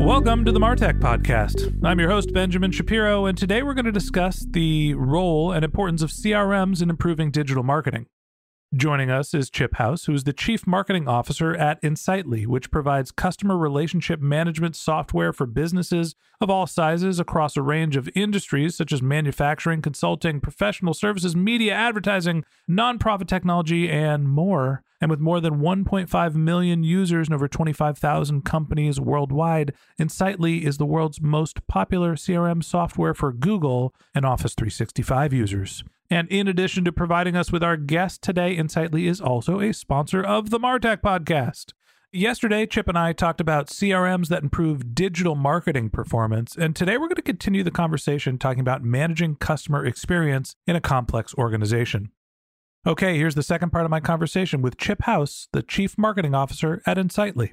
Welcome to the Martech Podcast. I'm your host, Benjamin Shapiro, and today we're going to discuss the role and importance of CRMs in improving digital marketing. Joining us is Chip House, who is the Chief Marketing Officer at Insightly, which provides customer relationship management software for businesses of all sizes across a range of industries such as manufacturing, consulting, professional services, media, advertising, nonprofit technology, and more. And with more than 1.5 million users and over 25,000 companies worldwide, Insightly is the world's most popular CRM software for Google and Office 365 users. And in addition to providing us with our guest today, Insightly is also a sponsor of the Martech podcast. Yesterday, Chip and I talked about CRMs that improve digital marketing performance, and today we're going to continue the conversation talking about managing customer experience in a complex organization. Okay, here's the second part of my conversation with Chip House, the Chief Marketing Officer at Insightly.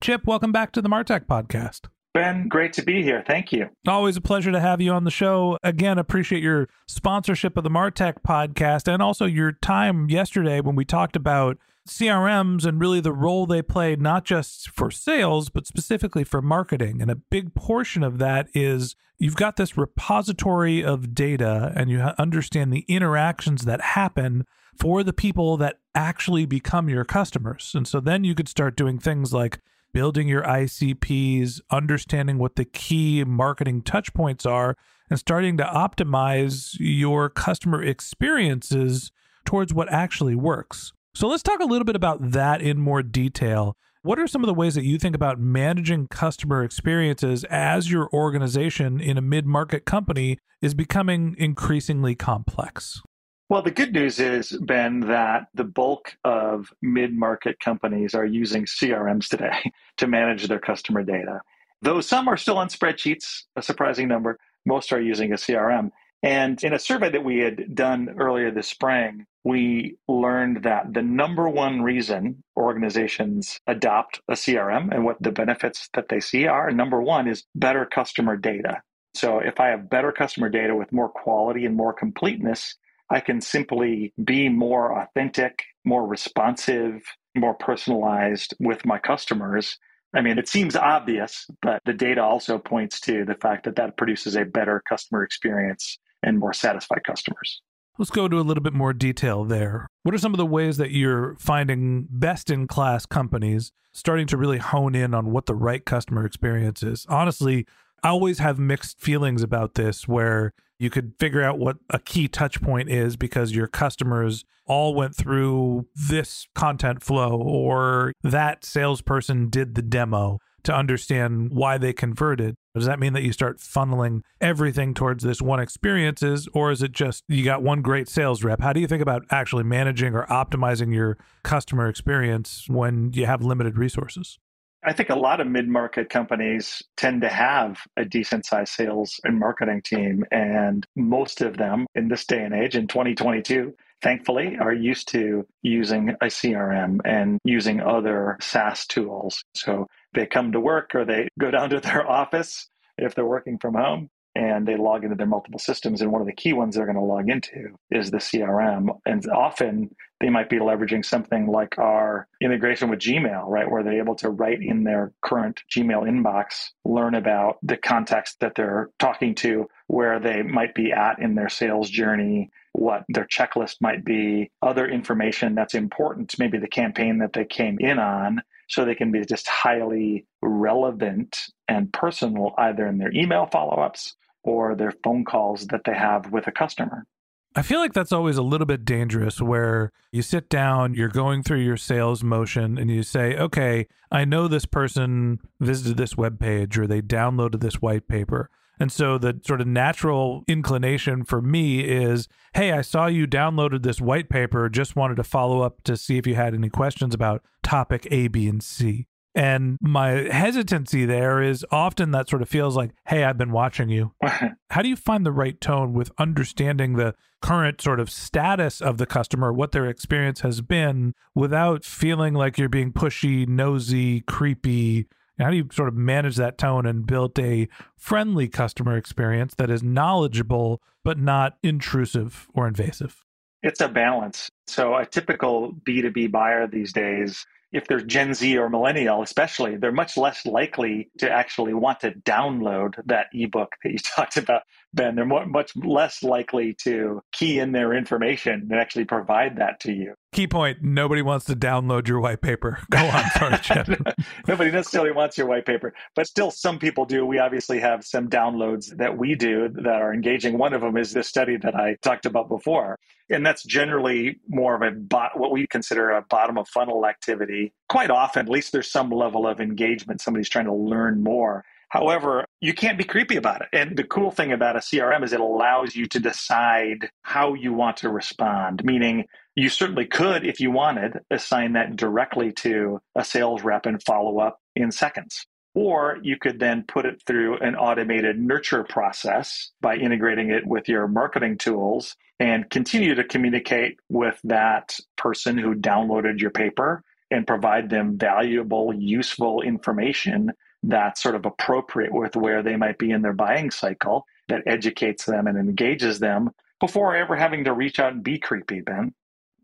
Chip, welcome back to the Martech podcast. Ben, great to be here. Thank you. Always a pleasure to have you on the show. Again, appreciate your sponsorship of the Martech podcast and also your time yesterday when we talked about CRMs and really the role they play, not just for sales, but specifically for marketing. And a big portion of that is you've got this repository of data and you understand the interactions that happen for the people that actually become your customers. And so then you could start doing things like building your ICPs, understanding what the key marketing touch points are, and starting to optimize your customer experiences towards what actually works. So let's talk a little bit about that in more detail. What are some of the ways that you think about managing customer experiences as your organization in a mid market company is becoming increasingly complex? Well, the good news is, Ben, that the bulk of mid market companies are using CRMs today to manage their customer data. Though some are still on spreadsheets, a surprising number, most are using a CRM. And in a survey that we had done earlier this spring, we learned that the number one reason organizations adopt a CRM and what the benefits that they see are number one is better customer data. So if I have better customer data with more quality and more completeness, I can simply be more authentic, more responsive, more personalized with my customers. I mean, it seems obvious, but the data also points to the fact that that produces a better customer experience and more satisfied customers. Let's go to a little bit more detail there. What are some of the ways that you're finding best in class companies starting to really hone in on what the right customer experience is? Honestly, I always have mixed feelings about this where you could figure out what a key touch point is because your customers all went through this content flow or that salesperson did the demo to understand why they converted. Does that mean that you start funneling everything towards this one experiences or is it just you got one great sales rep? How do you think about actually managing or optimizing your customer experience when you have limited resources? I think a lot of mid market companies tend to have a decent sized sales and marketing team. And most of them in this day and age, in 2022, thankfully, are used to using a CRM and using other SaaS tools. So they come to work or they go down to their office if they're working from home and they log into their multiple systems. And one of the key ones they're going to log into is the CRM. And often they might be leveraging something like our integration with Gmail, right? Where they're able to write in their current Gmail inbox, learn about the context that they're talking to, where they might be at in their sales journey, what their checklist might be, other information that's important, maybe the campaign that they came in on, so they can be just highly relevant and personal either in their email follow ups or their phone calls that they have with a customer. I feel like that's always a little bit dangerous where you sit down, you're going through your sales motion, and you say, okay, I know this person visited this web page or they downloaded this white paper. And so the sort of natural inclination for me is, hey, I saw you downloaded this white paper, just wanted to follow up to see if you had any questions about topic A, B, and C. And my hesitancy there is often that sort of feels like, hey, I've been watching you. How do you find the right tone with understanding the current sort of status of the customer, what their experience has been, without feeling like you're being pushy, nosy, creepy, how do you sort of manage that tone and build a friendly customer experience that is knowledgeable but not intrusive or invasive? It's a balance. So, a typical B2B buyer these days, if they're Gen Z or millennial, especially, they're much less likely to actually want to download that ebook that you talked about, Ben. They're more, much less likely to key in their information and actually provide that to you. Key point nobody wants to download your white paper. Go on, sorry, Chip. nobody necessarily wants your white paper, but still, some people do. We obviously have some downloads that we do that are engaging. One of them is this study that I talked about before. And that's generally more of a bot, what we consider a bottom of funnel activity. Quite often, at least there's some level of engagement. Somebody's trying to learn more. However, you can't be creepy about it. And the cool thing about a CRM is it allows you to decide how you want to respond, meaning you certainly could, if you wanted, assign that directly to a sales rep and follow up in seconds. Or you could then put it through an automated nurture process by integrating it with your marketing tools and continue to communicate with that person who downloaded your paper and provide them valuable, useful information that's sort of appropriate with where they might be in their buying cycle that educates them and engages them before ever having to reach out and be creepy, Ben.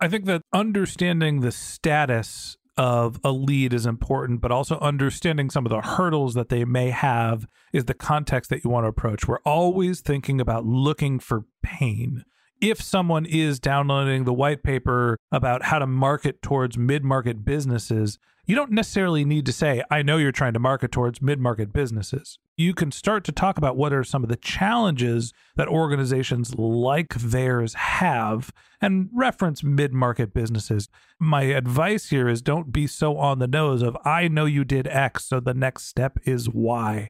I think that understanding the status of a lead is important, but also understanding some of the hurdles that they may have is the context that you want to approach. We're always thinking about looking for pain. If someone is downloading the white paper about how to market towards mid market businesses, you don't necessarily need to say, I know you're trying to market towards mid market businesses. You can start to talk about what are some of the challenges that organizations like theirs have and reference mid market businesses. My advice here is don't be so on the nose of, I know you did X, so the next step is Y.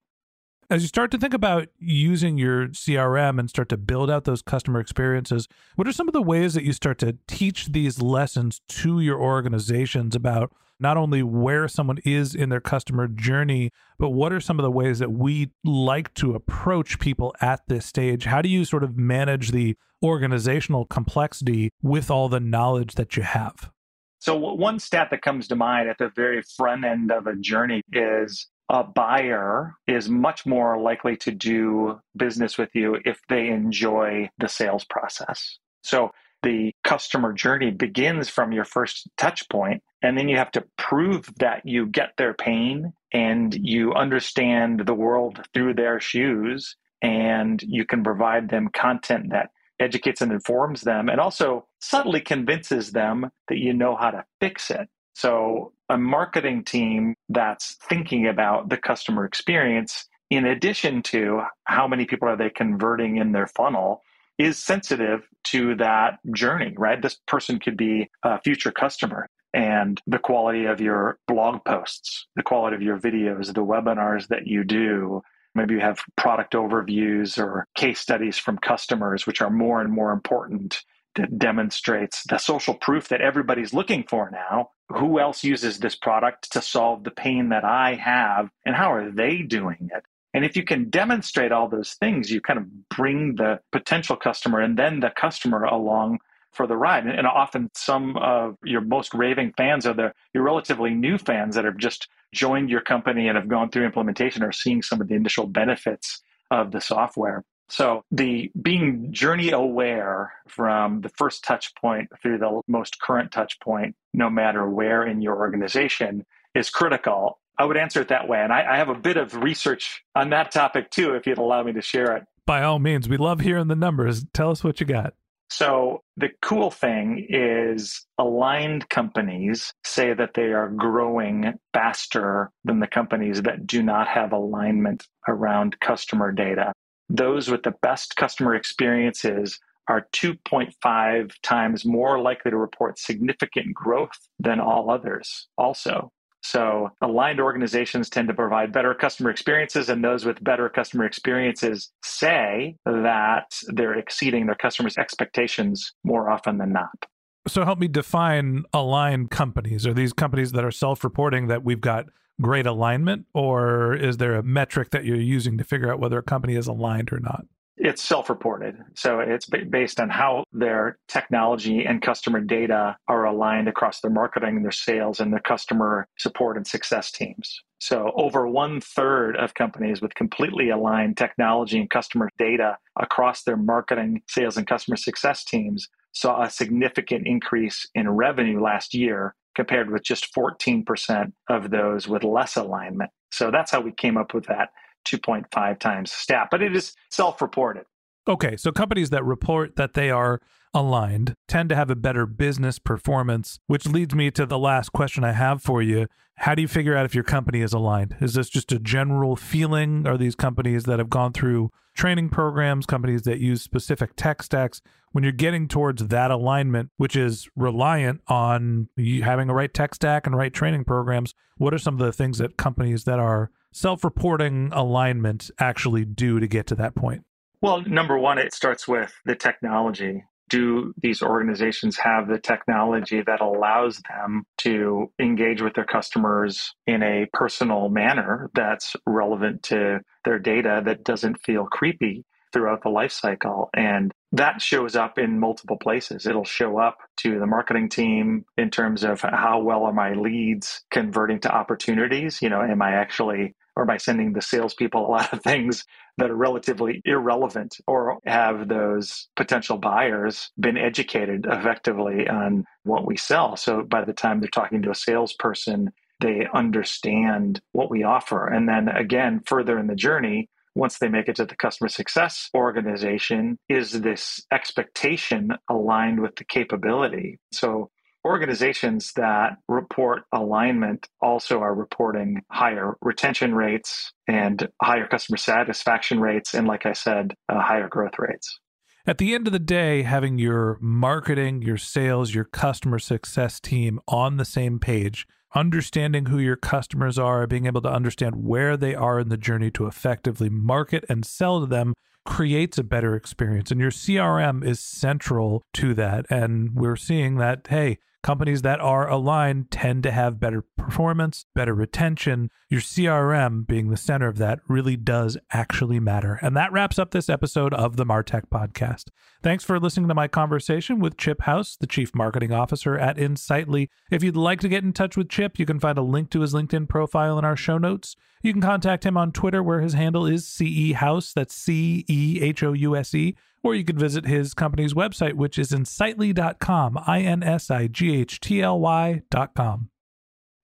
As you start to think about using your CRM and start to build out those customer experiences, what are some of the ways that you start to teach these lessons to your organizations about not only where someone is in their customer journey, but what are some of the ways that we like to approach people at this stage? How do you sort of manage the organizational complexity with all the knowledge that you have? So, one stat that comes to mind at the very front end of a journey is a buyer is much more likely to do business with you if they enjoy the sales process. So, the customer journey begins from your first touch point and then you have to prove that you get their pain and you understand the world through their shoes and you can provide them content that educates and informs them and also subtly convinces them that you know how to fix it so a marketing team that's thinking about the customer experience in addition to how many people are they converting in their funnel is sensitive to that journey, right? This person could be a future customer and the quality of your blog posts, the quality of your videos, the webinars that you do. Maybe you have product overviews or case studies from customers, which are more and more important that demonstrates the social proof that everybody's looking for now. Who else uses this product to solve the pain that I have, and how are they doing it? And if you can demonstrate all those things, you kind of bring the potential customer and then the customer along for the ride. And, often some of your most raving fans are the your relatively new fans that have just joined your company and have gone through implementation or seeing some of the initial benefits of the software. So the being journey aware from the first touch point through the most current touch point, no matter where in your organization, is critical. I would answer it that way. And I, I have a bit of research on that topic too, if you'd allow me to share it. By all means, we love hearing the numbers. Tell us what you got. So, the cool thing is aligned companies say that they are growing faster than the companies that do not have alignment around customer data. Those with the best customer experiences are 2.5 times more likely to report significant growth than all others, also. So, aligned organizations tend to provide better customer experiences, and those with better customer experiences say that they're exceeding their customers' expectations more often than not. So, help me define aligned companies. Are these companies that are self reporting that we've got great alignment, or is there a metric that you're using to figure out whether a company is aligned or not? It's self reported. So it's based on how their technology and customer data are aligned across their marketing, their sales, and their customer support and success teams. So over one third of companies with completely aligned technology and customer data across their marketing, sales, and customer success teams saw a significant increase in revenue last year compared with just 14% of those with less alignment. So that's how we came up with that 2.5 times stat, but it is self reported. Okay, so companies that report that they are aligned tend to have a better business performance, which leads me to the last question I have for you. How do you figure out if your company is aligned? Is this just a general feeling? Are these companies that have gone through training programs, companies that use specific tech stacks? When you're getting towards that alignment, which is reliant on you having a right tech stack and right training programs, what are some of the things that companies that are self reporting alignment actually do to get to that point? Well, number one, it starts with the technology. Do these organizations have the technology that allows them to engage with their customers in a personal manner that's relevant to their data that doesn't feel creepy throughout the life cycle? And that shows up in multiple places. It'll show up to the marketing team in terms of how well are my leads converting to opportunities? You know, am I actually or by sending the salespeople a lot of things that are relatively irrelevant, or have those potential buyers been educated effectively on what we sell? So by the time they're talking to a salesperson, they understand what we offer. And then again, further in the journey, once they make it to the customer success organization, is this expectation aligned with the capability? So organizations that report alignment also are reporting higher retention rates and higher customer satisfaction rates, and like I said, uh, higher growth rates. At the end of the day, having your marketing, your sales, your customer success team on the same page, understanding who your customers are, being able to understand where they are in the journey to effectively market and sell to them creates a better experience. And your CRM is central to that. And we're seeing that, hey, Companies that are aligned tend to have better performance, better retention. Your CRM being the center of that really does actually matter. And that wraps up this episode of the Martech podcast. Thanks for listening to my conversation with Chip House, the Chief Marketing Officer at Insightly. If you'd like to get in touch with Chip, you can find a link to his LinkedIn profile in our show notes. You can contact him on Twitter, where his handle is CE House. That's C E H O U S E or you could visit his company's website, which is insightly.com, I N S I G H T L Y.com.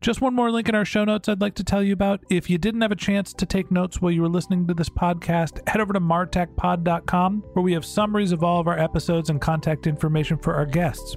Just one more link in our show notes I'd like to tell you about. If you didn't have a chance to take notes while you were listening to this podcast, head over to martechpod.com where we have summaries of all of our episodes and contact information for our guests.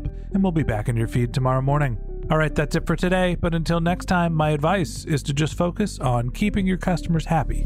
and we'll be back in your feed tomorrow morning. All right, that's it for today. But until next time, my advice is to just focus on keeping your customers happy.